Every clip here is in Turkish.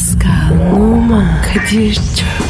Pascal, Oman, Kadir çok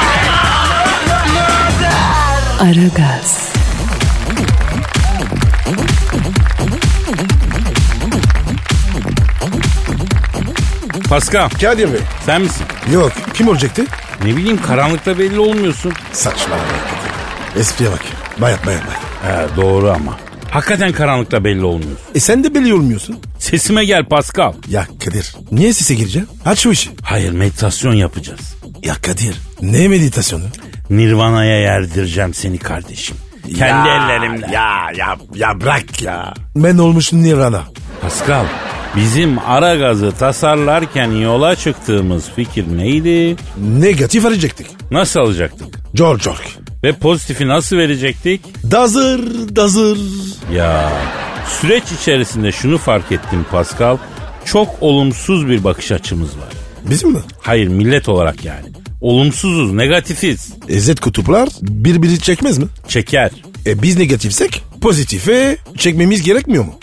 Aragaz, Pascal Kadir Bey. sen misin? Yok. Kim olacaktı? Ne bileyim karanlıkta belli olmuyorsun. Saçma. Espriye bak. Bayat bayat bayat. He doğru ama. Hakikaten karanlıkta belli olmuyorsun. E sen de belli olmuyorsun. Sesime gel Pascal. Ya Kadir. Niye sese gireceğim? Aç şu işi. Hayır meditasyon yapacağız. Ya Kadir. Ne meditasyonu? Nirvana'ya yerdireceğim seni kardeşim. Kendi ellerimle. Ya ya ya bırak ya. Ben olmuşum Nirvana. Pascal bizim ara gazı tasarlarken yola çıktığımız fikir neydi? Negatif arayacaktık. Nasıl alacaktık? George George. Ve pozitifi nasıl verecektik? Dazır dazır. Ya süreç içerisinde şunu fark ettim Pascal. Çok olumsuz bir bakış açımız var. Bizim mi? Hayır millet olarak yani. Olumsuzuz, negatifiz. Ezzet kutuplar birbiri çekmez mi? Çeker. E biz negatifsek pozitife çekmemiz gerekmiyor mu?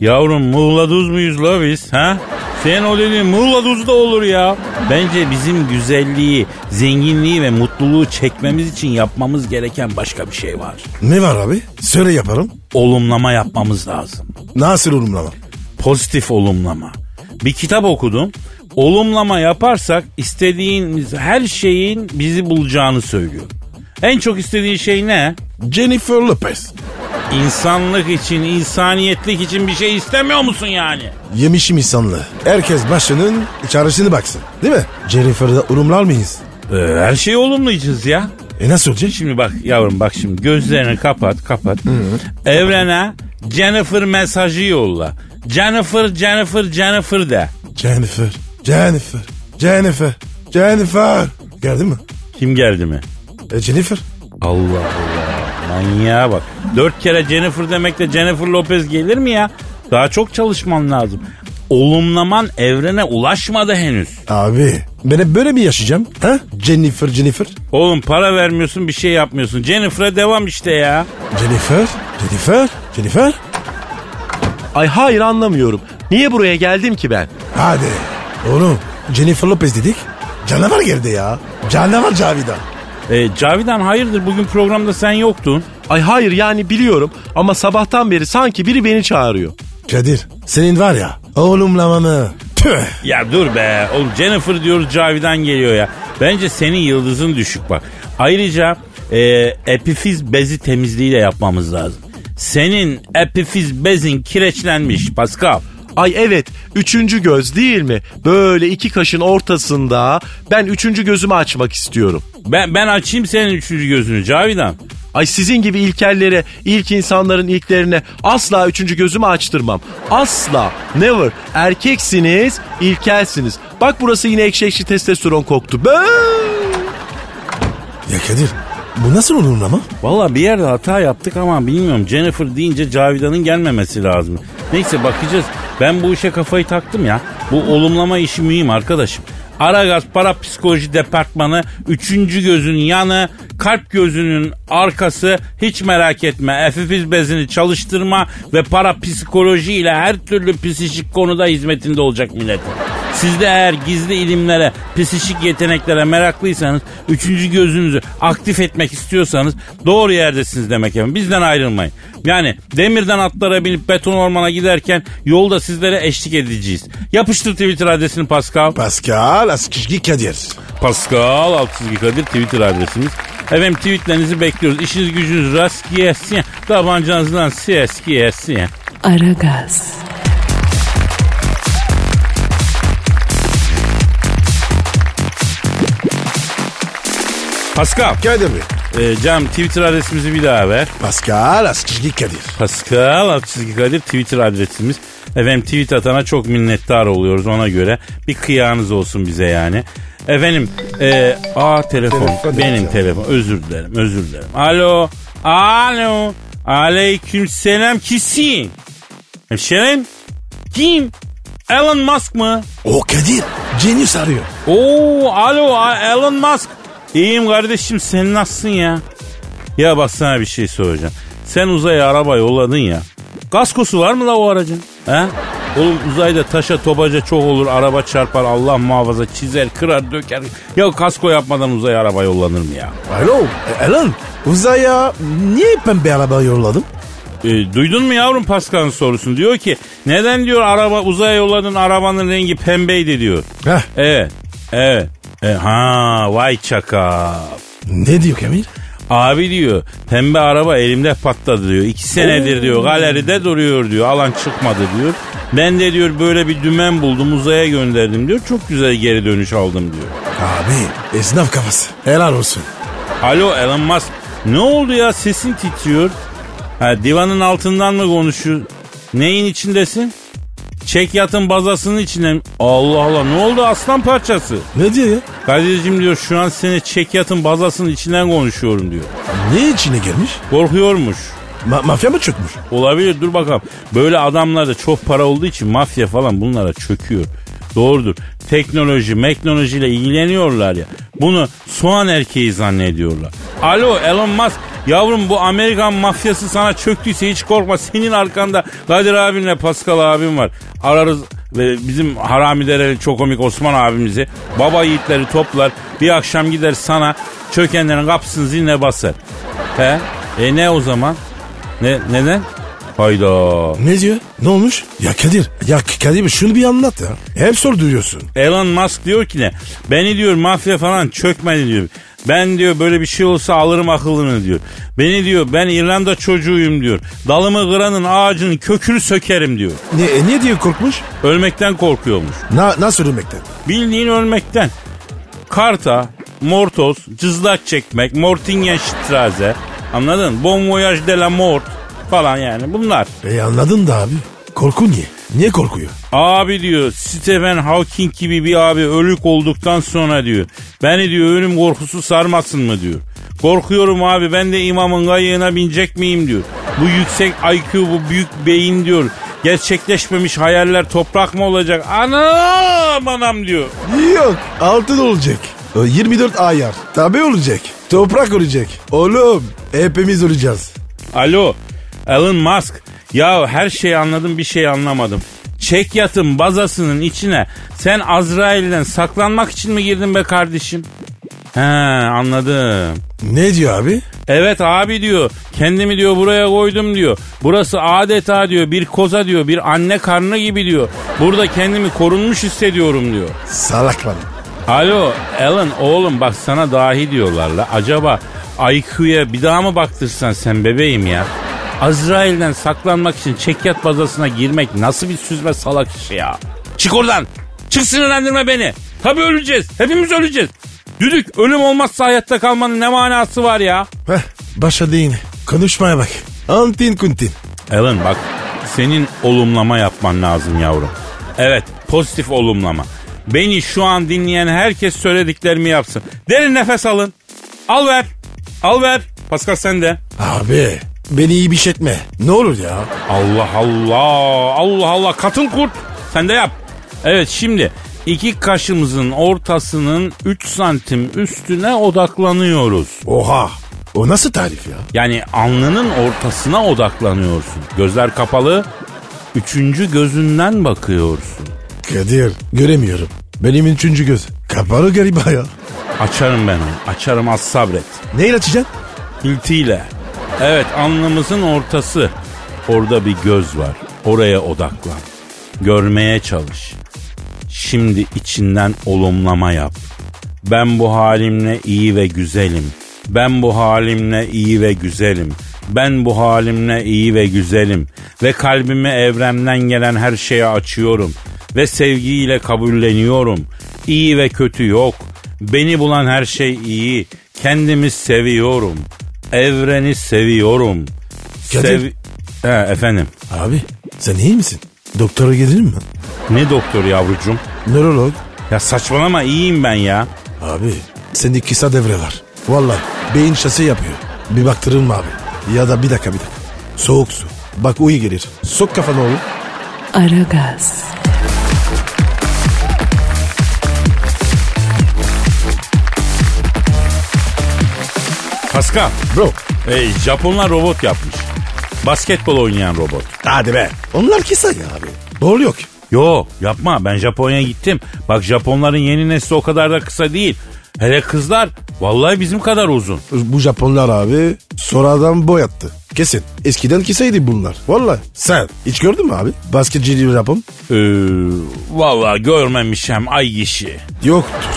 Yavrum muğla duz muyuz la biz ha? Sen o dediğin muğla duz da olur ya. Bence bizim güzelliği, zenginliği ve mutluluğu çekmemiz için yapmamız gereken başka bir şey var. Ne var abi? Söyle yaparım. Olumlama yapmamız lazım. Nasıl olumlama? Pozitif olumlama. Bir kitap okudum. Olumlama yaparsak istediğimiz her şeyin bizi bulacağını söylüyor. En çok istediğin şey ne? Jennifer Lopez. İnsanlık için, insaniyetlik için bir şey istemiyor musun yani? Yemişim insanlığı. Herkes başının çaresine baksın. Değil mi? Jennifer'da olumlar mıyız? Ee, her şeyi olumlayacağız ya. E nasıl olacak? Şimdi bak yavrum bak şimdi gözlerini kapat kapat. Evrene Jennifer mesajı yolla. Jennifer Jennifer Jennifer de. Jennifer, Jennifer, Jennifer, Jennifer. Geldi mi? Kim geldi mi? E Jennifer. Allah Allah manyağa bak. Dört kere Jennifer demekle Jennifer Lopez gelir mi ya? Daha çok çalışman lazım. Olumlaman evrene ulaşmadı henüz. Abi ben hep böyle mi yaşayacağım? Ha? Jennifer, Jennifer. Oğlum para vermiyorsun bir şey yapmıyorsun. Jennifer'a devam işte ya. Jennifer, Jennifer, Jennifer. Ay hayır anlamıyorum. Niye buraya geldim ki ben? Hadi. Oğlum Jennifer Lopez dedik. Canavar geldi ya. Canavar Cavidan. Ee, Cavidan hayırdır bugün programda sen yoktun. Ay hayır yani biliyorum ama sabahtan beri sanki biri beni çağırıyor. Kadir senin var ya oğlumlamanı. Tüh. Ya dur be. Oğlum Jennifer diyoruz Cavidan geliyor ya. Bence senin yıldızın düşük bak. Ayrıca e, epifiz bezi temizliği de yapmamız lazım. Senin epifiz bezin kireçlenmiş Pascal. Ay evet üçüncü göz değil mi? Böyle iki kaşın ortasında ben üçüncü gözümü açmak istiyorum. Ben, ben açayım senin üçüncü gözünü Cavidan. Ay sizin gibi ilkellere, ilk insanların ilklerine asla üçüncü gözümü açtırmam. Asla. Never. Erkeksiniz, ilkelsiniz. Bak burası yine ekşi ekşi testosteron koktu. Be! Ya Kadir bu nasıl olumlama? Valla bir yerde hata yaptık ama bilmiyorum. Jennifer deyince Cavidan'ın gelmemesi lazım. Neyse bakacağız. Ben bu işe kafayı taktım ya. Bu olumlama işi mühim arkadaşım. Aragaz Parapsikoloji Departmanı üçüncü gözün yanı, kalp gözünün arkası hiç merak etme. Efifiz bezini çalıştırma ve parapsikoloji ile her türlü psikik konuda hizmetinde olacak milletin. Siz de eğer gizli ilimlere, psikik yeteneklere meraklıysanız, üçüncü gözünüzü aktif etmek istiyorsanız doğru yerdesiniz demek efendim. Bizden ayrılmayın. Yani demirden atlara binip beton ormana giderken yolda sizlere eşlik edeceğiz. Yapıştır Twitter adresini Pascal. Pascal Askışki Kadir. Pascal çizgi Kadir Twitter adresimiz. Efendim tweetlerinizi bekliyoruz. İşiniz gücünüz rast gelsin. Tabancanızdan ses gelsin. Aragaz, Pascal. Kadir Bey. E, Cam Twitter adresimizi bir daha ver. Pascal Askışki Kadir. Pascal alt çizgi Kadir Twitter adresimiz. Efendim tweet atana çok minnettar oluyoruz ona göre. Bir kıyağınız olsun bize yani. Efendim, e, a telefon, Telefon benim yok. telefon. Özür dilerim, özür dilerim. Alo, alo, aleyküm selam kimsin? Hemşerim, kim? Elon Musk mı? O Kadir. Genius arıyor. Oo, alo, Elon Musk. İyiyim kardeşim, sen nasılsın ya? Ya bak sana bir şey soracağım. Sen uzaya araba yolladın ya. Kaskosu var mı la o aracın? He? Oğlum uzayda taşa tobaca çok olur. Araba çarpar Allah muhafaza çizer kırar döker. Ya kasko yapmadan uzaya araba yollanır mı ya? Alo. E, Alan. Uzaya niye pembe araba yolladım? E, duydun mu yavrum Pascal'ın sorusunu? Diyor ki neden diyor araba uzaya yolladın arabanın rengi pembeydi diyor. Heh. Evet. Evet. E, ha vay çaka. Ne diyor Kamil? Abi diyor pembe araba elimde patladı diyor. İki senedir diyor galeride duruyor diyor. Alan çıkmadı diyor. Ben de diyor böyle bir dümen buldum uzaya gönderdim diyor. Çok güzel geri dönüş aldım diyor. Abi esnaf kafası. Helal olsun. Alo Elon Musk ne oldu ya sesin titriyor. Ha divanın altından mı konuşuyor? Neyin içindesin? Çek yatın bazasının içinde mi? Allah Allah ne oldu aslan parçası? Ne diyor ya? Kadir'cim diyor şu an seni çek yatın bazasının içinden konuşuyorum diyor. Ne içine gelmiş? Korkuyormuş. Ma- mafya mı çökmüş? Olabilir dur bakalım. Böyle adamlarda çok para olduğu için mafya falan bunlara çöküyor. Doğrudur. Teknoloji, meknolojiyle ilgileniyorlar ya. Bunu soğan erkeği zannediyorlar. Alo Elon Musk. Yavrum bu Amerikan mafyası sana çöktüyse hiç korkma. Senin arkanda Kadir abinle Pascal abim var. Ararız ve bizim harami dereli çok komik Osman abimizi. Baba yiğitleri toplar. Bir akşam gider sana çökenlerin kapısını ziline basar. He? E ne o zaman? Ne neden? Hayda. Ne diyor? Ne olmuş? Ya Kadir. Ya Kadir şunu bir anlat ya. Hep sor duyuyorsun. Elon Musk diyor ki ne? Beni diyor mafya falan çökmedi diyor. Ben diyor böyle bir şey olsa alırım akıllını diyor. Beni diyor ben İrlanda çocuğuyum diyor. Dalımı kıranın ağacının kökünü sökerim diyor. Ne, e, ne diyor korkmuş? Ölmekten korkuyormuş. Na, nasıl ölmekten? Bildiğin ölmekten. Karta, mortos, cızlak çekmek, mortingen straze. Anladın? Bon voyage de la mort falan yani bunlar. E anladın da abi. Korku niye? Niye korkuyor? Abi diyor Stephen Hawking gibi bir abi ölük olduktan sonra diyor. Beni diyor ölüm korkusu sarmasın mı diyor. Korkuyorum abi ben de imamın kayığına binecek miyim diyor. Bu yüksek IQ bu büyük beyin diyor. Gerçekleşmemiş hayaller toprak mı olacak? Anam anam diyor. Yok altın olacak. O 24 ayar. Tabi olacak. Toprak olacak. Oğlum hepimiz olacağız. Alo Elon Musk. Ya her şeyi anladım bir şey anlamadım. Çek yatın bazasının içine sen Azrail'den saklanmak için mi girdin be kardeşim? He anladım. Ne diyor abi? Evet abi diyor. Kendimi diyor buraya koydum diyor. Burası adeta diyor bir koza diyor. Bir anne karnı gibi diyor. Burada kendimi korunmuş hissediyorum diyor. Salak lan. Alo Alan oğlum bak sana dahi diyorlar la. Acaba IQ'ya bir daha mı baktırsan sen bebeğim ya? Azrail'den saklanmak için çekyat bazasına girmek nasıl bir süzme salak işi ya? Çık oradan. Çık sinirlendirme beni. Tabii öleceğiz. Hepimiz öleceğiz. Düdük ölüm olmazsa hayatta kalmanın ne manası var ya? Heh başladı yine. Konuşmaya bak. Antin kuntin. Alan bak senin olumlama yapman lazım yavrum. Evet pozitif olumlama. Beni şu an dinleyen herkes söylediklerimi yapsın. Derin nefes alın. Al ver. Al ver. Pascal sen de. Abi beni iyi bir şey etme. Ne olur ya. Allah Allah. Allah Allah. Katıl kurt. Sen de yap. Evet şimdi iki kaşımızın ortasının 3 santim üstüne odaklanıyoruz. Oha. O nasıl tarif ya? Yani alnının ortasına odaklanıyorsun. Gözler kapalı. Üçüncü gözünden bakıyorsun. Kadir göremiyorum. Benim üçüncü göz. Kapalı gariba ya. Açarım ben onu. Açarım az sabret. Neyle açacaksın? Hiltiyle. Evet alnımızın ortası. Orada bir göz var. Oraya odaklan. Görmeye çalış. Şimdi içinden olumlama yap. Ben bu halimle iyi ve güzelim. Ben bu halimle iyi ve güzelim. Ben bu halimle iyi ve güzelim. Ve kalbimi evremden gelen her şeye açıyorum. Ve sevgiyle kabulleniyorum. İyi ve kötü yok. Beni bulan her şey iyi. Kendimi seviyorum. Evreni seviyorum. Kadir. He, efendim. Abi sen iyi misin? Doktora gidelim mi? Ne doktor yavrucum? Nörolog. Ya saçmalama iyiyim ben ya. Abi sende kısa devre var. Vallahi beyin şasi yapıyor. Bir baktırır mı abi? Ya da bir dakika bir dakika. Soğuk su. Bak uyu gelir. Sok kafanı oğlum. Aragaz, Pascal. Bro. e, Japonlar robot yapmış. Basketbol oynayan robot. Hadi be. Onlar kısa ya abi. Bol yok. Yo yapma ben Japonya'ya gittim. Bak Japonların yeni nesli o kadar da kısa değil. Hele kızlar vallahi bizim kadar uzun. Bu Japonlar abi sonradan boyattı. Kesin. Eskiden kısaydı bunlar. Vallahi. Sen hiç gördün mü abi? Basketçi Japon? Ee, vallahi görmemişim ay işi. Yoktur.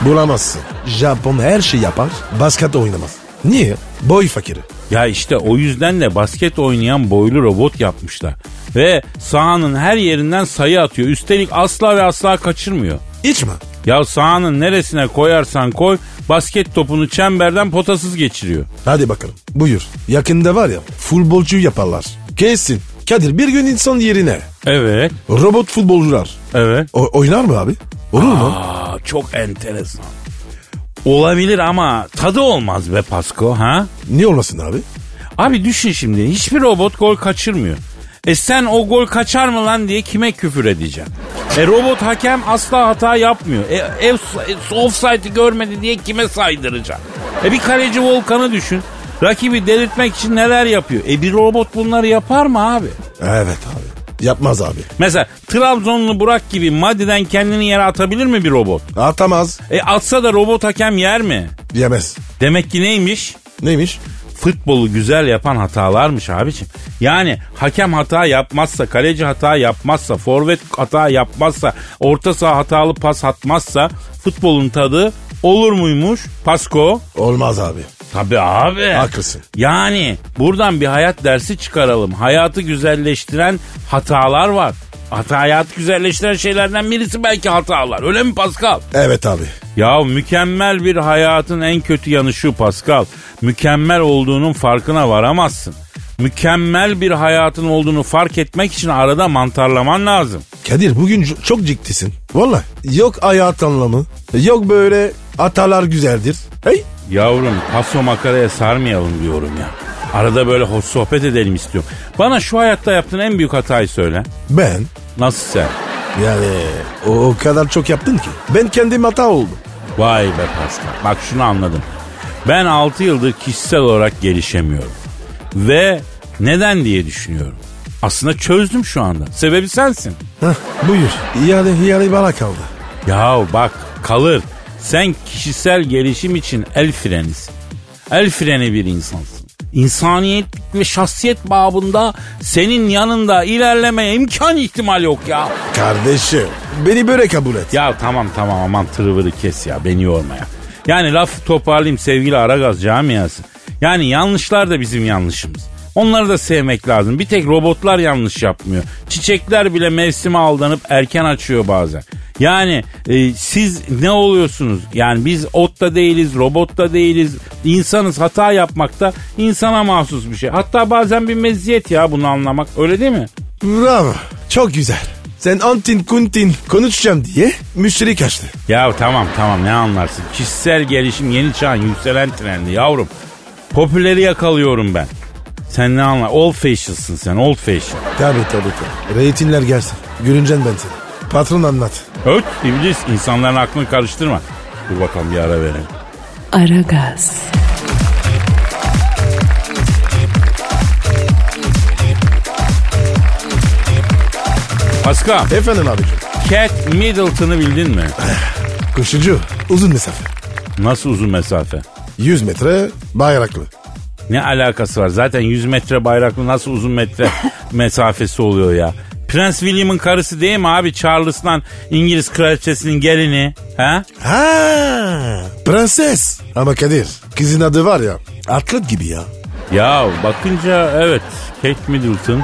Bulamazsın. Japon her şey yapar. Basket oynamaz. Niye? Boy fakiri. Ya işte o yüzden de basket oynayan boylu robot yapmışlar. Ve sahanın her yerinden sayı atıyor. Üstelik asla ve asla kaçırmıyor. Hiç mi? Ya sahanın neresine koyarsan koy basket topunu çemberden potasız geçiriyor. Hadi bakalım. Buyur. Yakında var ya futbolcu yaparlar. Kesin. Kadir bir gün insan yerine Evet, robot futbolcular. evet. O- oynar mı abi? Olur mu? Aa, çok enteresan. Olabilir ama tadı olmaz be Pasko ha? Niye olmasın abi? Abi düşün şimdi hiçbir robot gol kaçırmıyor. E sen o gol kaçar mı lan diye kime küfür edeceksin? E robot hakem asla hata yapmıyor. E, e, e offside'i görmedi diye kime saydıracaksın? E bir kaleci Volkan'ı düşün. Rakibi delirtmek için neler yapıyor? E bir robot bunları yapar mı abi? Evet abi. Yapmaz abi. Mesela Trabzonlu Burak gibi maddeden kendini yere atabilir mi bir robot? Atamaz. E atsa da robot hakem yer mi? Yemez. Demek ki neymiş? Neymiş? futbolu güzel yapan hatalarmış abicim. Yani hakem hata yapmazsa, kaleci hata yapmazsa, forvet hata yapmazsa, orta saha hatalı pas atmazsa futbolun tadı olur muymuş? Pasko? Olmaz abi. Tabii abi. Haklısın. Yani buradan bir hayat dersi çıkaralım. Hayatı güzelleştiren hatalar var. Hata hayatı güzelleştiren şeylerden birisi belki hatalar. Öyle mi Pascal? Evet abi. Ya mükemmel bir hayatın en kötü yanı şu Pascal. Mükemmel olduğunun farkına varamazsın. Mükemmel bir hayatın olduğunu fark etmek için arada mantarlaman lazım. Kadir bugün çok ciddisin. Valla. Yok hayat anlamı. Yok böyle atalar güzeldir. Hey. Yavrum paso makaraya sarmayalım diyorum ya. Arada böyle hoş sohbet edelim istiyorum. Bana şu hayatta yaptığın en büyük hatayı söyle. Ben Nasıl sen? yani o, o kadar çok yaptın ki. Ben kendim hata oldum. Vay be Pascal. Bak şunu anladım. Ben 6 yıldır kişisel olarak gelişemiyorum. Ve neden diye düşünüyorum. Aslında çözdüm şu anda. Sebebi sensin. Hah, buyur. İade, iade bana kaldı. Ya bak kalır. Sen kişisel gelişim için el frenisin. El freni bir insansın. İnsaniyet ve şahsiyet babında senin yanında ilerlemeye imkan ihtimal yok ya. Kardeşim beni böyle kabul et. Ya tamam tamam aman tırıvırı kes ya beni yorma ya. Yani lafı toparlayayım sevgili Aragaz camiası. Yani yanlışlar da bizim yanlışımız. Onları da sevmek lazım. Bir tek robotlar yanlış yapmıyor. Çiçekler bile mevsime aldanıp erken açıyor bazen. Yani e, siz ne oluyorsunuz? Yani biz ot da değiliz, robot da değiliz. İnsanız hata yapmakta insana mahsus bir şey. Hatta bazen bir meziyet ya bunu anlamak. Öyle değil mi? Bravo. Çok güzel. Sen antin kuntin konuşacağım diye müşteri kaçtı. Ya tamam tamam ne anlarsın. Kişisel gelişim yeni çağın yükselen trendi yavrum. Popüleri yakalıyorum ben. Sen ne anlar? Old fashion'sın sen old fashion. Tabii tabii tabii. Reytinler gelsin. Görüneceksin ben seni. Patron anlat. Öt iblis insanların aklını karıştırma. Dur bakalım bir ara verelim. Aragaz, Pascal, Efendim abicim. Cat Middleton'ı bildin mi? Koşucu. Uzun mesafe. Nasıl uzun mesafe? 100 metre bayraklı. Ne alakası var? Zaten 100 metre bayraklı nasıl uzun metre mesafesi oluyor ya? Prens William'ın karısı değil mi abi? Charles'tan İngiliz kraliçesinin gelini. Ha? Ha, prenses. Ama Kadir kızın adı var ya atlet gibi ya. Ya bakınca evet Kate Middleton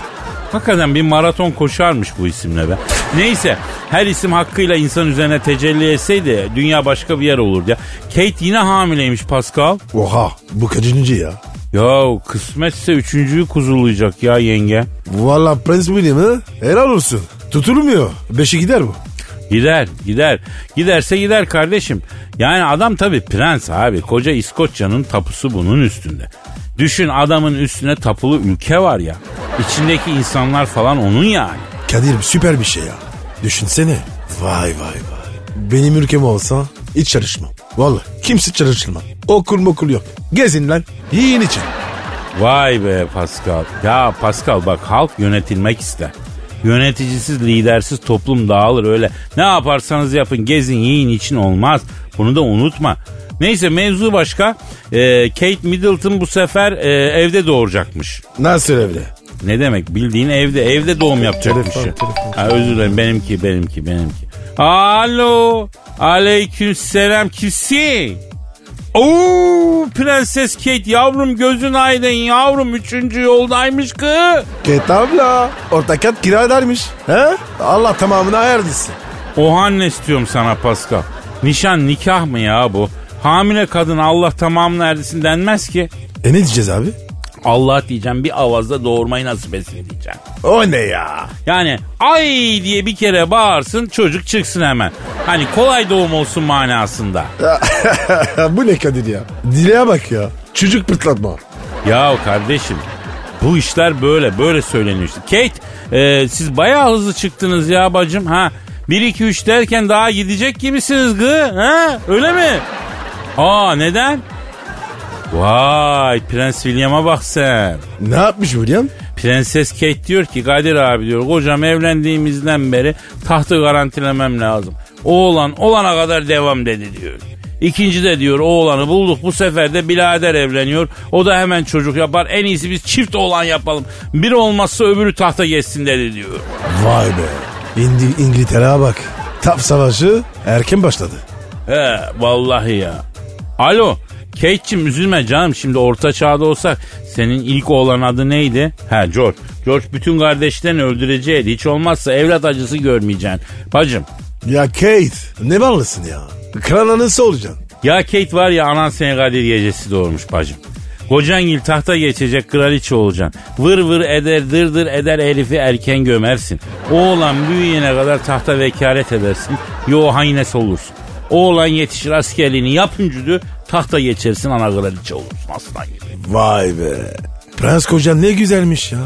hakikaten bir maraton koşarmış bu isimle be. Neyse her isim hakkıyla insan üzerine tecelli etseydi dünya başka bir yer olurdu ya. Kate yine hamileymiş Pascal. Oha bu kaçıncı ya? Ya kısmetse üçüncüyü kuzulayacak ya yenge. Valla Prens William'ı helal olsun. Tutulmuyor. Beşi gider bu. Gider gider. Giderse gider kardeşim. Yani adam tabii prens abi. Koca İskoçya'nın tapusu bunun üstünde. Düşün adamın üstüne tapulu ülke var ya. İçindeki insanlar falan onun yani. Kadir süper bir şey ya. Düşünsene. Vay vay vay. Benim ülkem olsa hiç çalışmam. Vallahi kimse çalıştırmam. Okul mokul yok. Gezin lan. Yiyin için. Vay be Pascal. Ya Pascal bak halk yönetilmek ister. Yöneticisiz, lidersiz toplum dağılır öyle. Ne yaparsanız yapın gezin yiyin için olmaz. Bunu da unutma. Neyse mevzu başka. Ee, Kate Middleton bu sefer e, evde doğuracakmış. Nasıl evde? Ne demek bildiğin evde evde doğum yapacakmış. Telefon, telefon. Ha, özür dilerim benimki benimki benimki. Alo. Aleyküm selam kimsin? Oo Prenses Kate yavrum gözün aydın yavrum üçüncü yoldaymış kı. Kate abla. Orta kat kiradarmış. He? Allah tamamını ayardırsın. Oha ne istiyorum sana Pascal. Nişan nikah mı ya bu? Hamile kadın Allah tamamını erdisin denmez ki. E ne diyeceğiz abi? Allah diyeceğim bir avazda doğurmayı nasip etsin diyeceğim. O ne ya? Yani ay diye bir kere bağırsın çocuk çıksın hemen. Hani kolay doğum olsun manasında. Bu ne Kadir ya? Dileğe bak ya. Çocuk pırtlatma. Ya kardeşim bu işler böyle böyle söyleniyor işte. Kate e, siz bayağı hızlı çıktınız ya bacım ha. 1 2 3 derken daha gidecek gibisiniz gı ha öyle mi? Aa neden? Vay Prens William'a bak sen. Ne yapmış William? Prenses Kate diyor ki Kadir abi diyor kocam evlendiğimizden beri tahtı garantilemem lazım. Oğlan olana kadar devam dedi diyor. İkinci de diyor oğlanı bulduk bu sefer de birader evleniyor. O da hemen çocuk yapar en iyisi biz çift oğlan yapalım. Biri olmazsa öbürü tahta geçsin dedi diyor. Vay be. İndi İngiltere'ye bak. Tap savaşı erken başladı. He vallahi ya. Alo Kate'cim üzülme canım şimdi orta çağda olsak senin ilk oğlan adı neydi? He George. George bütün kardeşlerini öldüreceğiydi. Hiç olmazsa evlat acısı görmeyeceksin. Bacım Ya Kate ne ballısın ya? Kral anası olacaksın. Ya Kate var ya anan seni Kadir gecesi doğurmuş bacım. Kocangil tahta geçecek kraliçe olacaksın. Vır vır eder dır dır eder herifi erken gömersin. Oğlan büyüyene kadar tahta vekalet edersin. Yo haynesi olursun. Oğlan yetişir askerliğini yapıncıdı tahta geçersin ana kraliçe olursun aslan gibi. Vay be. Prens kocan ne güzelmiş ya.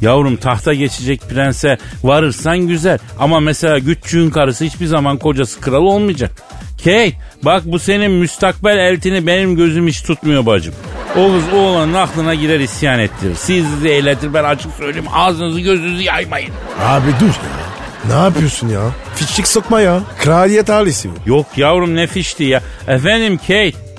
Yavrum tahta geçecek prense varırsan güzel. Ama mesela güççüğün karısı hiçbir zaman kocası kral olmayacak. Kate bak bu senin müstakbel eltini benim gözüm hiç tutmuyor bacım. O kız oğlanın aklına girer isyan ettirir. Sizi eğletir ben açık söyleyeyim ağzınızı gözünüzü yaymayın. Abi dur ya. Ne yapıyorsun ya? Fişlik sokma ya. Kraliyet ailesi bu. Yok yavrum ne fişti ya. Efendim Kate.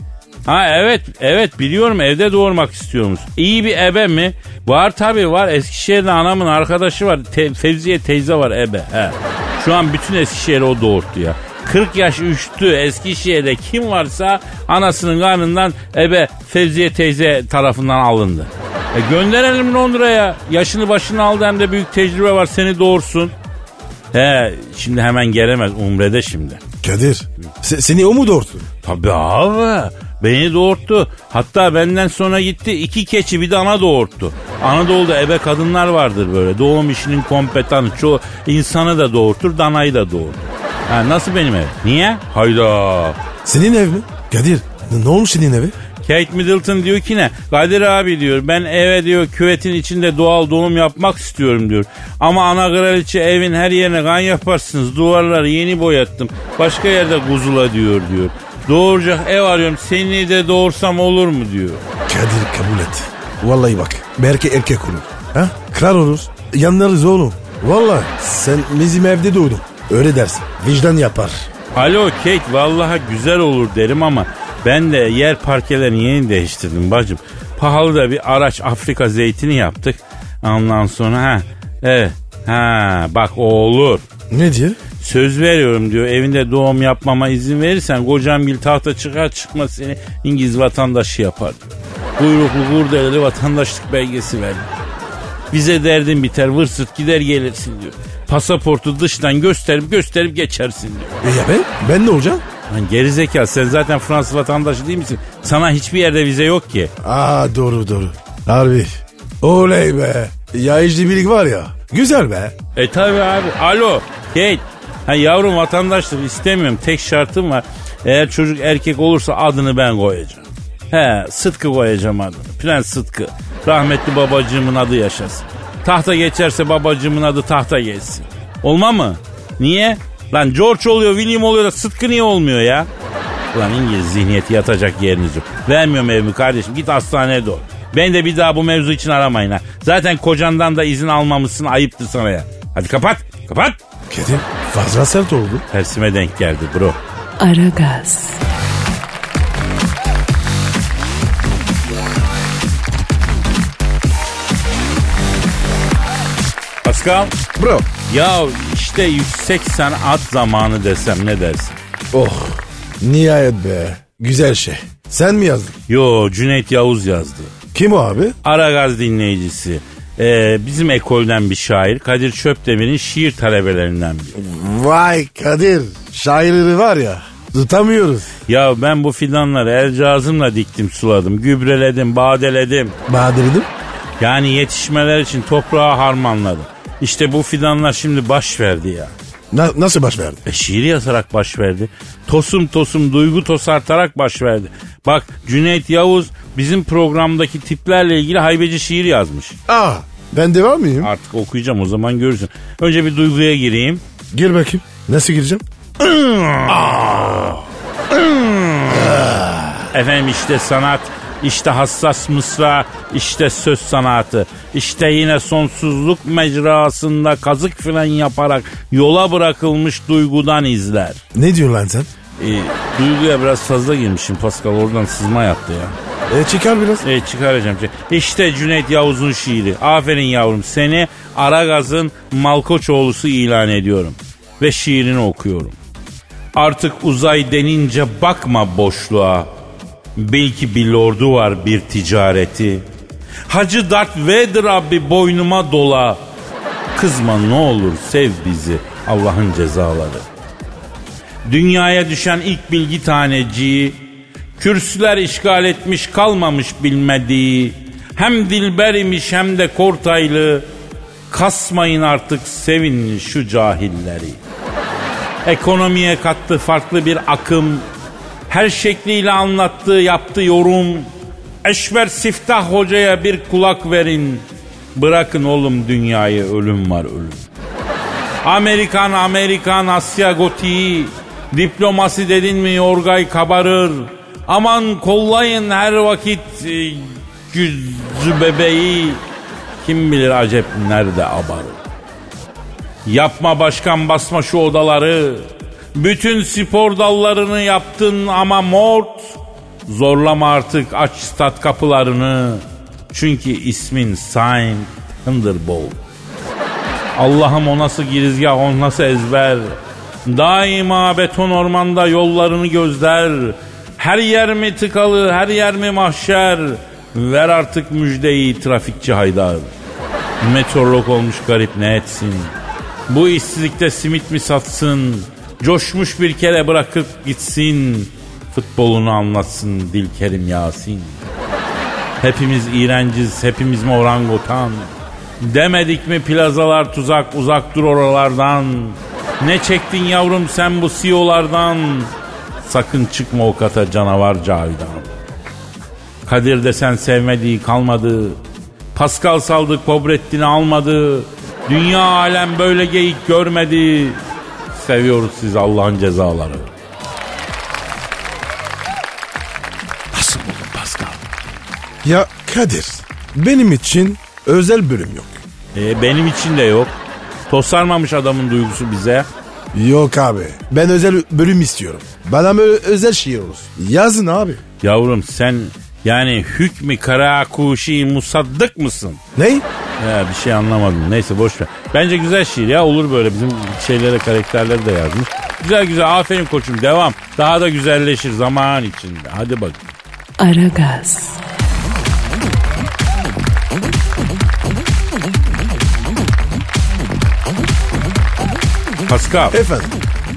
Ha evet evet biliyorum evde doğurmak istiyormuş. İyi bir ebe mi? Var tabii var. Eskişehir'de anamın arkadaşı var. Te- Fevziye teyze var ebe. He. Şu an bütün Eskişehir'i o doğurttu ya. 40 yaş üstü Eskişehir'de kim varsa anasının karnından ebe Fevziye teyze tarafından alındı. E gönderelim Londra'ya. Yaşını başını aldı hem de büyük tecrübe var seni doğursun. He şimdi hemen gelemez Umre'de şimdi. Kadir se- seni o mu doğurdu? Tabii abi. Beni doğurttu. Hatta benden sonra gitti iki keçi bir de ana doğurttu. Anadolu'da ebe kadınlar vardır böyle. Doğum işinin kompetanı. Çoğu insanı da doğurtur, danayı da doğurtur. Ha, nasıl benim ev? Niye? Hayda. Senin ev mi? Kadir ne olmuş senin evi? Kate Middleton diyor ki ne? Kadir abi diyor ben eve diyor küvetin içinde doğal doğum yapmak istiyorum diyor. Ama ana kraliçe evin her yerine kan yaparsınız. Duvarları yeni boyattım. Başka yerde kuzula diyor diyor. Doğuracak ev arıyorum seni de doğursam olur mu diyor. Kadir kabul et. Vallahi bak. Belki erkek olur. Ha? Kral olur. Yanlarız oğlum. Vallahi sen bizim evde doğdun. Öyle dersin. Vicdan yapar. Alo Kate vallahi güzel olur derim ama ben de yer parkelerini yeni değiştirdim bacım. Pahalı da bir araç Afrika zeytini yaptık. Ondan sonra ha evet ha bak o olur. Ne diyor? Söz veriyorum diyor evinde doğum yapmama izin verirsen kocamgil tahta çıkar çıkmaz seni İngiliz vatandaşı yapar diyor. Kuyruklu kurdeleli vatandaşlık belgesi ver. Bize derdin biter vır sırt gider gelirsin diyor. Pasaportu dıştan gösterip gösterip geçersin diyor. E ya ben? Ben ne olacağım? Lan gerizekalı sen zaten Fransız vatandaşı değil misin? Sana hiçbir yerde vize yok ki. Aa doğru doğru. Harbi. Oley be. Ya birlik var ya. Güzel be. E tabi abi. Alo Kate. Ha yavrum vatandaşlık istemiyorum. Tek şartım var. Eğer çocuk erkek olursa adını ben koyacağım. He Sıtkı koyacağım adını. Prens Sıtkı. Rahmetli babacığımın adı yaşasın. Tahta geçerse babacığımın adı tahta geçsin. Olma mı? Niye? Lan George oluyor, William oluyor da Sıtkı niye olmuyor ya? Ulan İngiliz zihniyeti yatacak yeriniz yok. Vermiyorum evimi kardeşim git hastaneye doğru. Ben de bir daha bu mevzu için aramayın ha. Zaten kocandan da izin almamışsın ayıptır sana ya. Hadi kapat kapat. Kadir fazla sert oldu. Tersime denk geldi bro. Aragaz, Pascal Bro. ya işte yüksek sanat zamanı desem ne dersin? Oh. Nihayet be. Güzel şey. Sen mi yazdın? Yo Cüneyt Yavuz yazdı. Kim o abi? Aragaz dinleyicisi. Ee, bizim ekolden bir şair Kadir Çöpdemir'in şiir talebelerinden biri. Vay Kadir. Şairleri var ya. Tutamıyoruz. Ya ben bu fidanları el cazımla diktim suladım gübreledim badeledim. Badir'dim. Yani yetişmeler için toprağa harmanladım. İşte bu fidanlar şimdi baş verdi ya. Na- nasıl baş verdi? E şiir yazarak baş verdi. Tosum tosum duygu tosartarak baş verdi. Bak Cüneyt Yavuz bizim programdaki tiplerle ilgili haybeci şiir yazmış. Aa ben de var mıyım? Artık okuyacağım o zaman görürsün. Önce bir duyguya gireyim. Gir bakayım. Nasıl gireceğim? Efendim işte sanat, işte hassas mısra, işte söz sanatı. İşte yine sonsuzluk mecrasında kazık filan yaparak yola bırakılmış duygudan izler. Ne diyorsun lan sen? E, duyguya biraz fazla girmişim Pascal oradan sızma yaptı ya. E çıkar biraz. E, çıkaracağım. İşte Cüneyt Yavuz'un şiiri. Aferin yavrum seni Aragaz'ın Malkoçoğlu'su ilan ediyorum. Ve şiirini okuyorum. Artık uzay denince bakma boşluğa. Belki bir lordu var bir ticareti. Hacı Darth Vader abi boynuma dola. Kızma ne olur sev bizi Allah'ın cezaları. Dünyaya düşen ilk bilgi taneciği, kürsüler işgal etmiş kalmamış bilmediği, hem dilber imiş hem de kortaylı, kasmayın artık sevin şu cahilleri. Ekonomiye kattı farklı bir akım, her şekliyle anlattığı yaptı yorum, Eşber Siftah Hoca'ya bir kulak verin, bırakın oğlum dünyayı ölüm var ölüm. Amerikan Amerikan Asya gotiği diplomasi dedin mi yorgay kabarır. Aman kollayın her vakit e, güzü bebeği. Kim bilir acep nerede abarır. Yapma başkan basma şu odaları. Bütün spor dallarını yaptın ama mort. Zorlama artık aç stat kapılarını. Çünkü ismin Saint Thunderbolt. Allah'ım o nasıl girizgah o nasıl ezber. Daima beton ormanda yollarını gözler. Her yer mi tıkalı her yer mi mahşer. Ver artık müjdeyi trafikçi Haydar. Meteorolog olmuş garip ne etsin. Bu işsizlikte simit mi satsın? Coşmuş bir kere bırakıp gitsin. Futbolunu anlatsın Dilkerim Yasin. Hepimiz iğrenciz, hepimiz mi orangutan? Demedik mi plazalar tuzak, uzak dur oralardan. Ne çektin yavrum sen bu CEO'lardan? Sakın çıkma o kata canavar Cavidan. Kadir desen sevmediği kalmadı. Pascal saldık Kobrettin'i almadı. Dünya alem böyle geyik görmedi. Seviyoruz siz Allah'ın cezaları. Nasıl buldun Pascal? Ya Kadir benim için özel bölüm yok. E, benim için de yok. Tosarmamış adamın duygusu bize. Yok abi ben özel bölüm istiyorum. Bana böyle özel şiir olsun. Yazın abi. Yavrum sen yani hükmü kara kuşi musaddık mısın? Ne? Ya bir şey anlamadım. Neyse boş ver. Bence güzel şiir ya olur böyle bizim şeylere karakterleri de yazmış. Güzel güzel aferin koçum devam. Daha da güzelleşir zaman içinde. Hadi bak. Aragaz, Pascal Efendim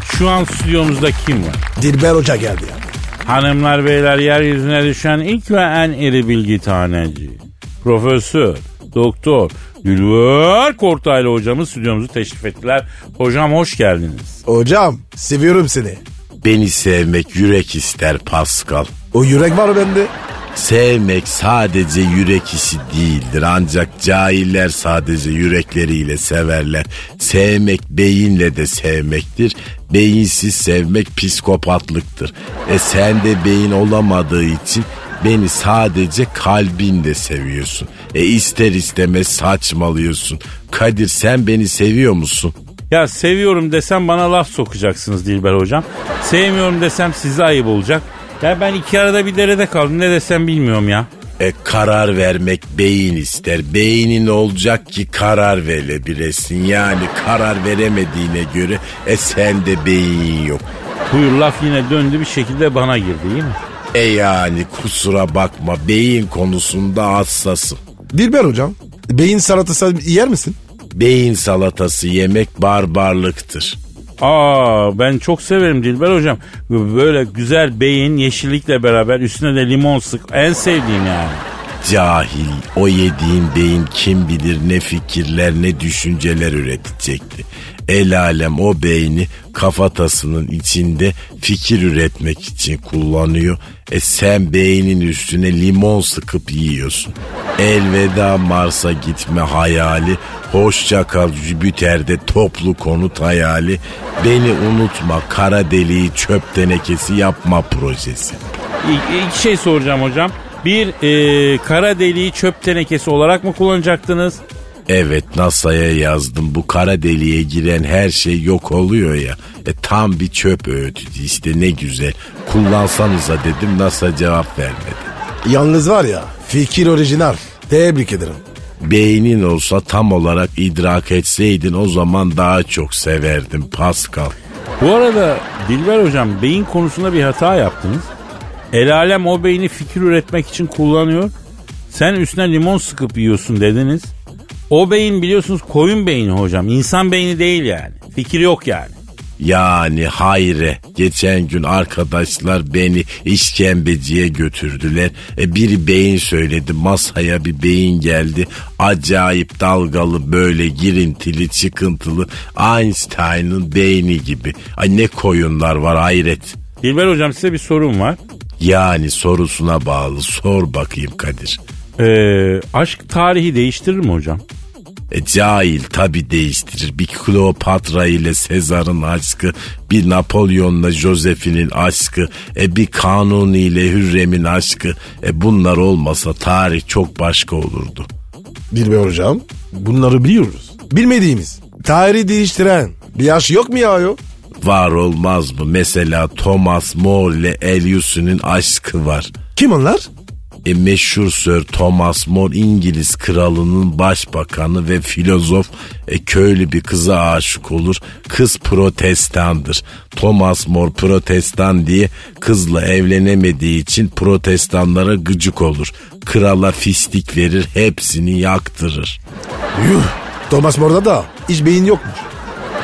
şu an stüdyomuzda kim var? Dilber Hoca geldi ya. Hanımlar beyler yeryüzüne düşen ilk ve en iri bilgi taneci. Profesör, doktor, Dülver Kortaylı hocamız stüdyomuzu teşrif ettiler. Hocam hoş geldiniz. Hocam seviyorum seni. Beni sevmek yürek ister Pascal. O yürek var bende. Sevmek sadece yürek işi değildir ancak cahiller sadece yürekleriyle severler. Sevmek beyinle de sevmektir. Beyinsiz sevmek psikopatlıktır. E sen de beyin olamadığı için beni sadece kalbinle seviyorsun. E ister istemez saçmalıyorsun. Kadir sen beni seviyor musun? Ya seviyorum desem bana laf sokacaksınız Dilber hocam. Sevmiyorum desem size ayıp olacak. Ya ben iki arada bir derede kaldım ne desem bilmiyorum ya. E karar vermek beyin ister. Beynin olacak ki karar verebilesin. Yani karar veremediğine göre e sende beyin yok. Buyur laf yine döndü bir şekilde bana girdi değil mi? E yani kusura bakma beyin konusunda hassasım. Dilber hocam beyin salatası yer misin? Beyin salatası yemek barbarlıktır. Aa ben çok severim Dilber hocam. Böyle güzel beyin yeşillikle beraber üstüne de limon sık. En sevdiğim yani. Cahil o yediğin beyin kim bilir ne fikirler ne düşünceler üretecekti. El alem o beyni kafatasının içinde fikir üretmek için kullanıyor. E sen beynin üstüne limon sıkıp yiyorsun. Elveda Mars'a gitme hayali, hoşça kal Jüpiter'de toplu konut hayali, beni unutma kara deliği çöp tenekesi yapma projesi. İ- İki şey soracağım hocam. Bir e, kara deliği çöp tenekesi olarak mı kullanacaktınız? Evet NASA'ya yazdım bu kara deliğe giren her şey yok oluyor ya. E tam bir çöp öğütücü işte ne güzel. Kullansanıza dedim NASA cevap vermedi. Yalnız var ya fikir orijinal. Tebrik ederim. Beynin olsa tam olarak idrak etseydin o zaman daha çok severdim Pascal. Bu arada Dilber hocam beyin konusunda bir hata yaptınız. El alem o beyni fikir üretmek için kullanıyor. Sen üstüne limon sıkıp yiyorsun dediniz. O beyin biliyorsunuz koyun beyni hocam. İnsan beyni değil yani. Fikir yok yani. Yani hayre geçen gün arkadaşlar beni işkembeciye götürdüler. E biri beyin söyledi masaya bir beyin geldi. Acayip dalgalı böyle girintili çıkıntılı Einstein'ın beyni gibi. Ay ne koyunlar var hayret. Dilber hocam size bir sorum var. Yani sorusuna bağlı sor bakayım Kadir. Ee, aşk tarihi değiştirir mi hocam? E, cahil tabi değiştirir. Bir Kleopatra ile Sezar'ın aşkı, bir Napolyon'la Josephine'in aşkı, e, bir Kanuni ile Hürrem'in aşkı. E, bunlar olmasa tarih çok başka olurdu. Dilber hocam bunları biliyoruz. Bilmediğimiz. Tarihi değiştiren bir yaş yok mu ya yok? Var olmaz mı? Mesela Thomas More ile Elius'un aşkı var. Kim onlar? E, meşhur Sir Thomas More İngiliz kralının başbakanı ve filozof e, köylü bir kıza aşık olur. Kız protestandır. Thomas More protestan diye kızla evlenemediği için protestanlara gıcık olur. Krala fistik verir hepsini yaktırır. Yuh. Thomas More'da da hiç beyin yokmuş.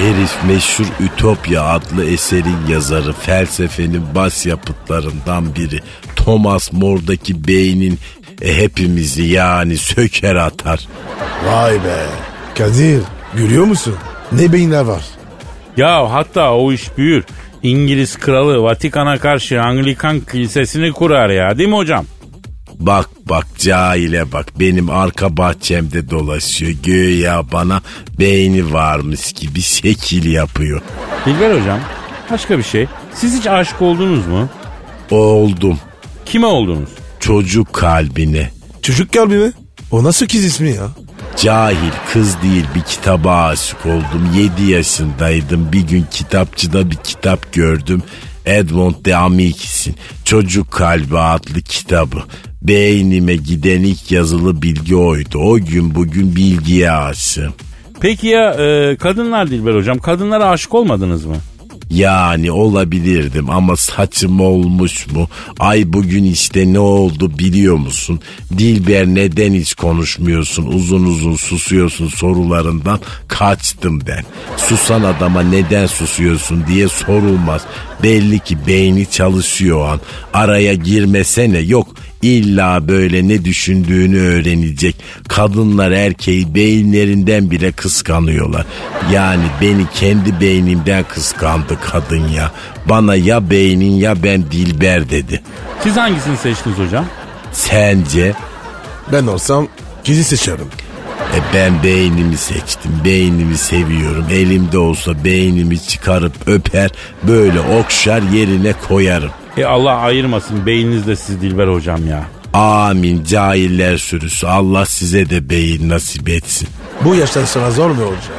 Herif meşhur Ütopya adlı eserin yazarı felsefenin bas yapıtlarından biri. Thomas More'daki beynin e, hepimizi yani söker atar. Vay be. Kadir görüyor musun? Ne beyinler var. Ya hatta o iş büyür. İngiliz kralı Vatikan'a karşı Anglikan kilisesini kurar ya değil mi hocam? Bak bak cahile bak benim arka bahçemde dolaşıyor. Güya bana beyni varmış gibi şekil yapıyor. Dilber hocam başka bir şey. Siz hiç aşık oldunuz mu? Oldum Kime oldunuz? çocuk kalbine. Çocuk kalbi mi? O nasıl kız ismi ya? Cahil kız değil bir kitaba aşık oldum. 7 yaşındaydım. Bir gün kitapçıda bir kitap gördüm. Edmond de Amicis'in Çocuk Kalbi adlı kitabı. Beynime giden ilk yazılı bilgi oydu. O gün bugün bilgiye aşığım. Peki ya e, kadınlar Dilber hocam kadınlara aşık olmadınız mı? Yani olabilirdim ama saçım olmuş mu? Ay bugün işte ne oldu biliyor musun? Dilber neden hiç konuşmuyorsun? Uzun uzun susuyorsun sorularından kaçtım ben. Susan adama neden susuyorsun diye sorulmaz. Belli ki beyni çalışıyor o an. Araya girmesene yok İlla böyle ne düşündüğünü öğrenecek. Kadınlar erkeği beyinlerinden bile kıskanıyorlar. Yani beni kendi beynimden kıskandı kadın ya. Bana ya beynin ya ben Dilber dedi. Siz hangisini seçtiniz hocam? Sence? Ben olsam kedi seçerim. E ben beynimi seçtim. Beynimi seviyorum. Elimde olsa beynimi çıkarıp öper böyle okşar yerine koyarım. E Allah ayırmasın beyninizde siz Dilber hocam ya. Amin cahiller sürüsü. Allah size de beyin nasip etsin. Bu yaştan sonra zor mu olacak?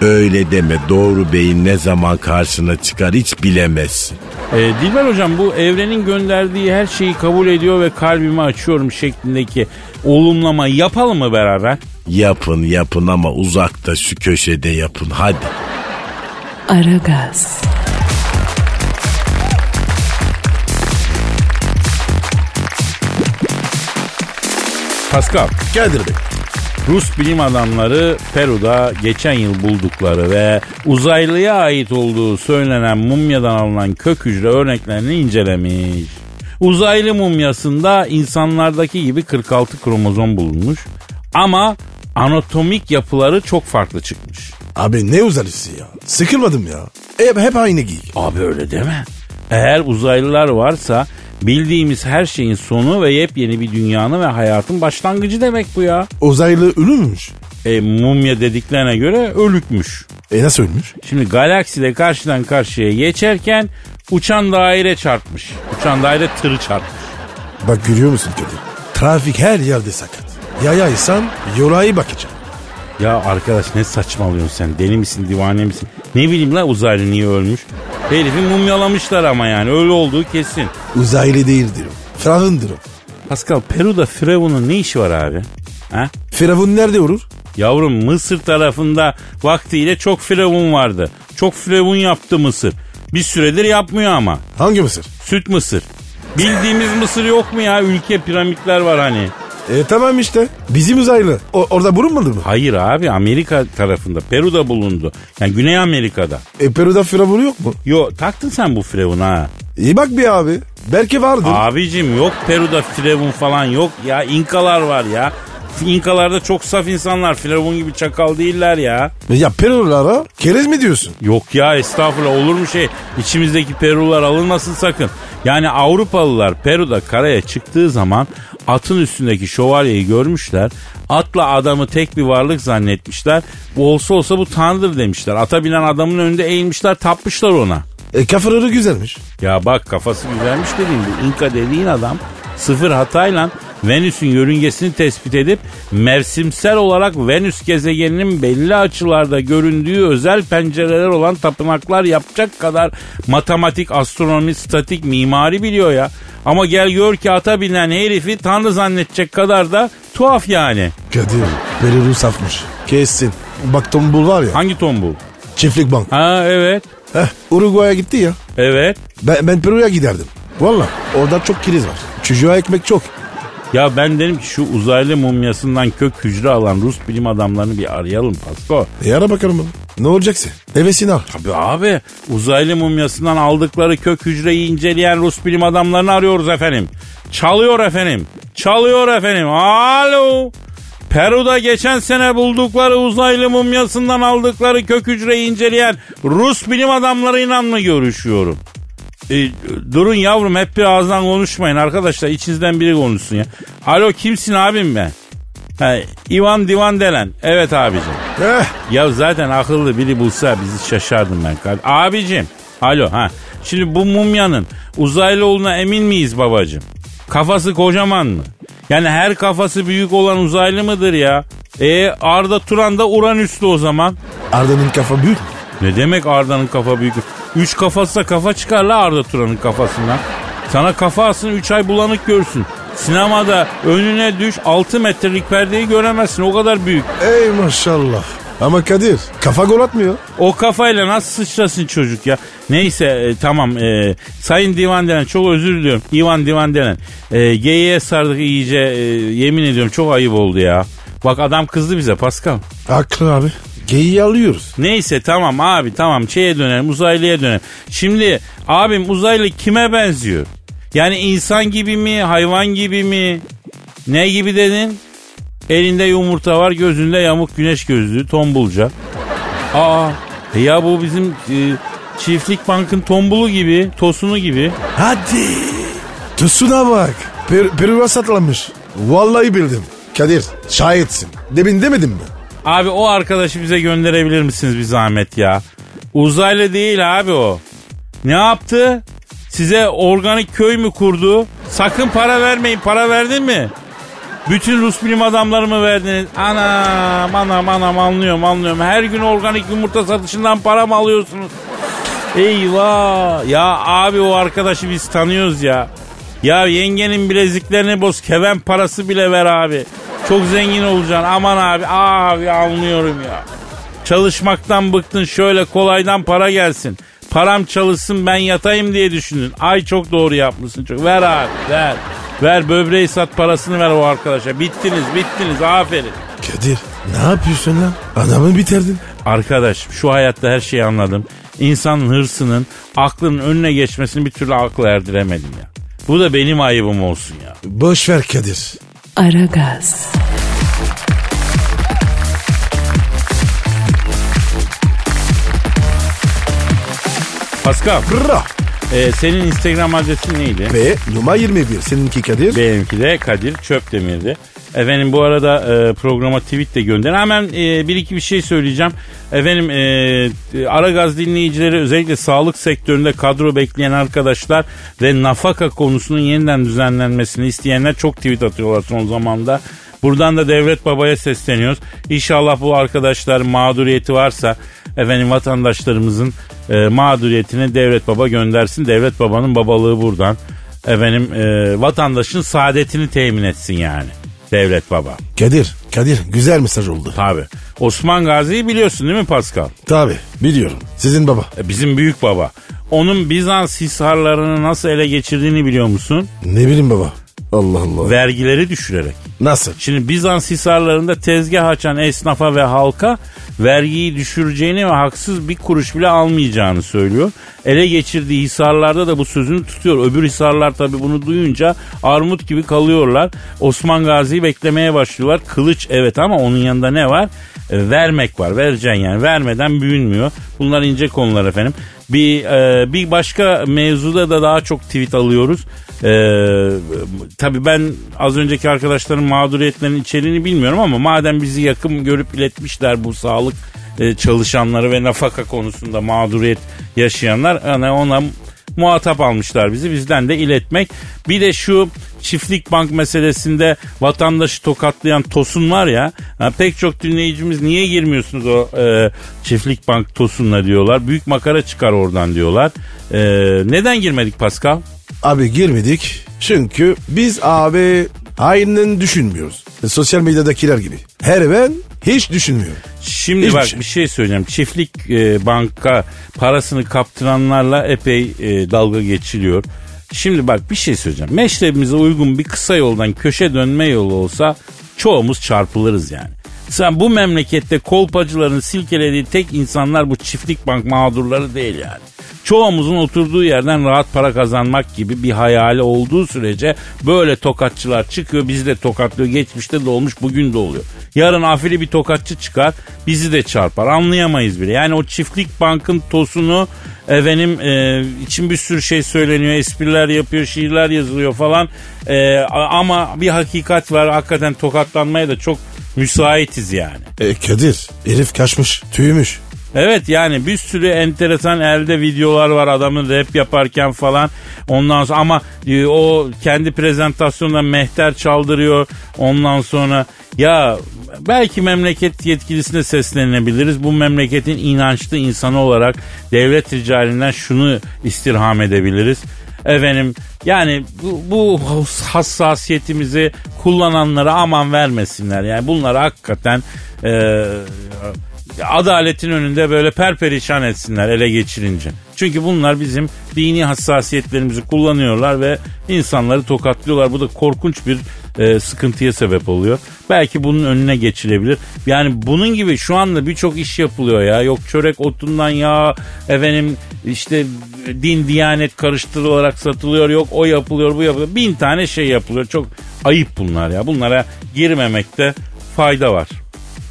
Öyle deme doğru beyin ne zaman karşına çıkar hiç bilemezsin. E, Dilber hocam bu evrenin gönderdiği her şeyi kabul ediyor ve kalbimi açıyorum şeklindeki olumlama yapalım mı beraber? Yapın yapın ama uzakta şu köşede yapın hadi. Aragaz, Pascal, Kadir Bey. Rus bilim adamları Peru'da geçen yıl buldukları ve uzaylıya ait olduğu söylenen mumyadan alınan kök hücre örneklerini incelemiş. Uzaylı mumyasında insanlardaki gibi 46 kromozom bulunmuş ama anatomik yapıları çok farklı çıkmış. Abi ne uzarısı ya? Sıkılmadım ya. Hep, hep aynı giy. Abi öyle deme. Eğer uzaylılar varsa bildiğimiz her şeyin sonu ve yepyeni bir dünyanın ve hayatın başlangıcı demek bu ya. Uzaylı ölümmüş. E, mumya dediklerine göre ölükmüş. E nasıl ölmüş? Şimdi galakside karşıdan karşıya geçerken uçan daire çarpmış. Uçan daire tırı çarpmış. Bak görüyor musun Kadir? Trafik her yerde sakat. Yayaysan yola iyi bakacağım. Ya arkadaş ne saçmalıyorsun sen? Deli misin, divane misin? Ne bileyim la uzaylı niye ölmüş? Herifi mumyalamışlar ama yani öyle olduğu kesin. Uzaylı değildir o. Firavundur o. Pascal Peru'da Firavun'un ne işi var abi? Ha? Firavun nerede olur? Yavrum Mısır tarafında vaktiyle çok firavun vardı. Çok firavun yaptı Mısır. Bir süredir yapmıyor ama. Hangi Mısır? Süt Mısır. Bildiğimiz Mısır yok mu ya? Ülke piramitler var hani. E tamam işte. Bizim uzaylı. O, orada bulunmadı mı? Hayır abi Amerika tarafında. Peru'da bulundu. Yani Güney Amerika'da. E Peru'da Firavun yok mu? Yo taktın sen bu firavun ha. İyi bak bir abi. Belki vardır. Abicim yok Peru'da firavun falan yok ya. İnkalar var ya. İnkalarda çok saf insanlar. Firavun gibi çakal değiller ya. Ya Perulara kerez mi diyorsun? Yok ya estağfurullah olur mu şey? İçimizdeki Perular alınmasın sakın. Yani Avrupalılar Peru'da karaya çıktığı zaman atın üstündeki şövalyeyi görmüşler. Atla adamı tek bir varlık zannetmişler. Bu olsa olsa bu tanrıdır demişler. Ata binen adamın önünde eğilmişler tapmışlar ona. E kafaları güzelmiş. Ya bak kafası güzelmiş dediğim bu İnka dediğin adam sıfır hatayla Venüs'ün yörüngesini tespit edip mevsimsel olarak Venüs gezegeninin belli açılarda göründüğü özel pencereler olan tapınaklar yapacak kadar matematik, astronomi, statik, mimari biliyor ya. Ama gel gör ki ata binen herifi tanrı zannedecek kadar da tuhaf yani. Kadir Peru safmış. Kessin. Bak tombul var ya. Hangi tombul? Çiftlik bank. Ha evet. Heh, Uruguay'a gitti ya. Evet. Ben, ben Peru'ya giderdim. Valla orada çok kiriz var. Çocuğa ekmek çok. Ya ben dedim ki şu uzaylı mumyasından kök hücre alan Rus bilim adamlarını bir arayalım Pasko. E ara bakalım. Ne olacaksa. Hevesini al. Tabii abi uzaylı mumyasından aldıkları kök hücreyi inceleyen Rus bilim adamlarını arıyoruz efendim. Çalıyor efendim. Çalıyor efendim. Alo. Peru'da geçen sene buldukları uzaylı mumyasından aldıkları kök hücreyi inceleyen Rus bilim adamlarıyla mı görüşüyorum? E, durun yavrum hep bir ağızdan konuşmayın arkadaşlar içinizden biri konuşsun ya. Alo kimsin abim ben? Ha, Ivan Divan Delen. Evet abicim. Eh, Ya zaten akıllı biri bulsa bizi şaşardım ben. Abicim. Alo ha. Şimdi bu mumyanın uzaylı olduğuna emin miyiz babacım? Kafası kocaman mı? Yani her kafası büyük olan uzaylı mıdır ya? E Arda Turan da Uranüslü o zaman. Arda'nın kafa büyük mü? Ne demek Arda'nın kafa büyük? Üç kafası kafa çıkar la Arda Turan'ın kafasından. Sana kafa alsın üç ay bulanık görsün. Sinemada önüne düş 6 metrelik perdeyi göremezsin o kadar büyük. Ey maşallah. Ama Kadir kafa gol atmıyor. O kafayla nasıl sıçrasın çocuk ya? Neyse e, tamam e, Sayın Divan Delen çok özür diliyorum. Ivan Divan Delen. E, geyiğe sardık iyice e, yemin ediyorum çok ayıp oldu ya. Bak adam kızdı bize Pascal. Haklı abi. Geyiği alıyoruz. Neyse tamam abi tamam şeye dönelim uzaylıya dönelim. Şimdi abim uzaylı kime benziyor? Yani insan gibi mi, hayvan gibi mi? Ne gibi dedin? Elinde yumurta var, gözünde yamuk güneş gözlüğü, tombulca. Aa, e ya bu bizim e, çiftlik bankın tombulu gibi, tosunu gibi. Hadi. Tusuna bak. Per Peruva satlamış. Vallahi bildim. Kadir şahitsin. Demin demedim mi? Abi o arkadaşı bize gönderebilir misiniz bir zahmet ya? Uzaylı değil abi o. Ne yaptı? Size organik köy mü kurdu? Sakın para vermeyin. Para verdin mi? Bütün Rus bilim adamları mı verdiniz? Anam anam anam anlıyorum anlıyorum. Her gün organik yumurta satışından para mı alıyorsunuz? Eyvah. Ya abi o arkadaşı biz tanıyoruz ya. Ya yengenin bileziklerini boz. Keven parası bile ver abi. Çok zengin olacaksın. Aman abi. Abi anlıyorum ya. Çalışmaktan bıktın şöyle kolaydan para gelsin. Param çalışsın ben yatayım diye düşündün. Ay çok doğru yapmışsın çok. Ver abi ver. Ver böbreği sat parasını ver o arkadaşa. Bittiniz bittiniz aferin. Kadir ne yapıyorsun lan? Adamı bitirdin. Arkadaş şu hayatta her şeyi anladım. İnsanın hırsının aklının önüne geçmesini bir türlü akla erdiremedim ya. Bu da benim ayıbım olsun ya. Boş ver Kadir. Aragaz, Pascal Bra. e, senin Instagram adresin neydi? Ve numara 21. Seninki Kadir. Benimki de Kadir Çöpdemir'di. Efendim bu arada e, programa tweet de gönder. Hemen e, bir iki bir şey söyleyeceğim. Efendim e, Aragaz dinleyicileri özellikle sağlık sektöründe kadro bekleyen arkadaşlar ve nafaka konusunun yeniden düzenlenmesini isteyenler çok tweet atıyorlar son zamanda. Buradan da Devlet Baba'ya sesleniyoruz. İnşallah bu arkadaşlar mağduriyeti varsa efendim vatandaşlarımızın e, mağduriyetini Devlet Baba göndersin. Devlet Baba'nın babalığı buradan. Efendim e, vatandaşın saadetini temin etsin yani. Devlet Baba. Kadir. Kadir güzel mesaj oldu. Tabi. Osman Gazi'yi biliyorsun değil mi Pascal? Tabi biliyorum. Sizin baba. E, Bizim büyük baba. Onun Bizans hisarlarını nasıl ele geçirdiğini biliyor musun? Ne bileyim baba. Allah Allah. Vergileri düşürerek. Nasıl? Şimdi Bizans hisarlarında tezgah açan esnafa ve halka vergiyi düşüreceğini ve haksız bir kuruş bile almayacağını söylüyor. Ele geçirdiği hisarlarda da bu sözünü tutuyor. Öbür hisarlar tabi bunu duyunca armut gibi kalıyorlar. Osman Gazi'yi beklemeye başlıyorlar. Kılıç evet ama onun yanında ne var? E, vermek var. Vereceksin yani. Vermeden büyünmüyor. Bunlar ince konular efendim. Bir e, bir başka mevzuda da daha çok tweet alıyoruz. E, tabii ben az önceki arkadaşların mağduriyetlerinin içeriğini bilmiyorum ama madem bizi yakın görüp iletmişler bu sağlık e, çalışanları ve nafaka konusunda mağduriyet yaşayanlar yani ona muhatap almışlar bizi bizden de iletmek. Bir de şu çiftlik bank meselesinde vatandaşı tokatlayan Tosun var ya ha, pek çok dinleyicimiz niye girmiyorsunuz o e, çiftlik bank Tosun'la diyorlar. Büyük makara çıkar oradan diyorlar. E, neden girmedik Pascal? Abi girmedik. Çünkü biz abi aynen düşünmüyoruz. E, Sosyal medyadakiler gibi. Her ben hiç düşünmüyorum. Şimdi Hiçbir bak şey. bir şey söyleyeceğim. Çiftlik e, banka parasını kaptıranlarla epey e, dalga geçiliyor. Şimdi bak bir şey söyleyeceğim. Meşrebimize uygun bir kısa yoldan köşe dönme yolu olsa çoğumuz çarpılırız yani. Sen bu memlekette kolpacıların silkelediği tek insanlar bu çiftlik bank mağdurları değil yani. Çoğumuzun oturduğu yerden rahat para kazanmak gibi bir hayali olduğu sürece böyle tokatçılar çıkıyor bizi de tokatlıyor. Geçmişte de olmuş bugün de oluyor. Yarın afili bir tokatçı çıkar bizi de çarpar anlayamayız bile. Yani o çiftlik bankın tosunu efendim e, için bir sürü şey söyleniyor espriler yapıyor şiirler yazılıyor falan E, ama bir hakikat var hakikaten tokatlanmaya da çok müsaitiz yani. E Kadir herif kaçmış tüymüş. Evet yani bir sürü enteresan elde videolar var adamın rap yaparken falan. Ondan sonra ama e, o kendi prezentasyonunda mehter çaldırıyor. Ondan sonra ya belki memleket yetkilisine seslenilebiliriz. Bu memleketin inançlı insanı olarak devlet ricalinden şunu istirham edebiliriz. Efendim yani bu, bu hassasiyetimizi kullananlara aman vermesinler. Yani bunları hakikaten e, adaletin önünde böyle perperişan etsinler ele geçirince. Çünkü bunlar bizim dini hassasiyetlerimizi kullanıyorlar ve insanları tokatlıyorlar. Bu da korkunç bir e, sıkıntıya sebep oluyor. Belki bunun önüne geçilebilir. Yani bunun gibi şu anda birçok iş yapılıyor ya. Yok çörek otundan ya efendim işte din diyanet karıştırılarak satılıyor. Yok o yapılıyor bu yapılıyor. Bin tane şey yapılıyor. Çok ayıp bunlar ya. Bunlara girmemekte fayda var.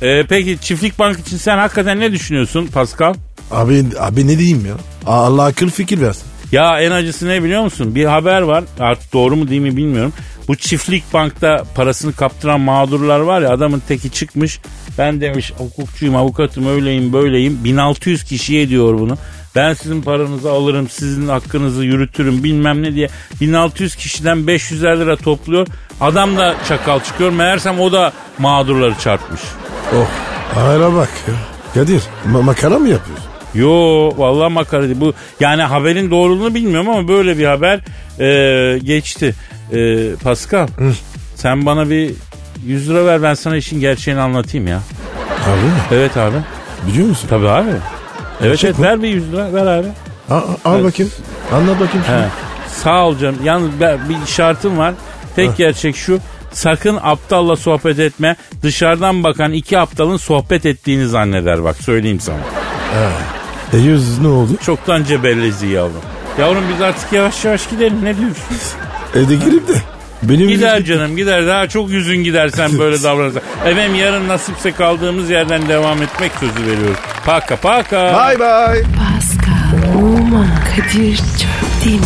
E, peki çiftlik bank için sen hakikaten ne düşünüyorsun Pascal? Abi, abi ne diyeyim ya? Allah akıl fikir versin. Ya en acısı ne biliyor musun? Bir haber var artık doğru mu değil mi bilmiyorum. Bu çiftlik bankta parasını kaptıran mağdurlar var ya adamın teki çıkmış. Ben demiş hukukçuyum avukatım öyleyim böyleyim 1600 kişiye diyor bunu. Ben sizin paranızı alırım sizin hakkınızı yürütürüm bilmem ne diye 1600 kişiden 500 lira topluyor. Adam da çakal çıkıyor meğersem o da mağdurları çarpmış. Oh. Hala bak ya. Kadir ma- makara mı yapıyorsun? Yo vallahi makara değil. Bu yani haberin doğruluğunu bilmiyorum ama böyle bir haber e, geçti. E, Pascal sen bana bir 100 lira ver ben sana işin gerçeğini anlatayım ya. Abi mi? Evet abi. Biliyor musun? Tabii abi. Evet Gerçek evet mi? ver bir 100 lira ver abi. Al, al Evet. bakayım. Anlat bakayım. şunu. He. Sağ ol canım. Yalnız ben- bir şartım var. Tek gerçek şu. Sakın aptalla sohbet etme. Dışarıdan bakan iki aptalın sohbet ettiğini zanneder bak söyleyeyim sana. E yüz ne oldu? Çoktan cebellezi yavrum. Yavrum biz artık yavaş yavaş gidelim ne diyorsun? Evde girip de. Benim Gider yüzüm- canım gider. Daha çok yüzün gider sen böyle davranırsan. Efendim yarın nasipse kaldığımız yerden devam etmek sözü veriyoruz. Paka paka. Bye bye. Pascal, Oman, Kadir çok değil mi?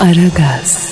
Aragaz.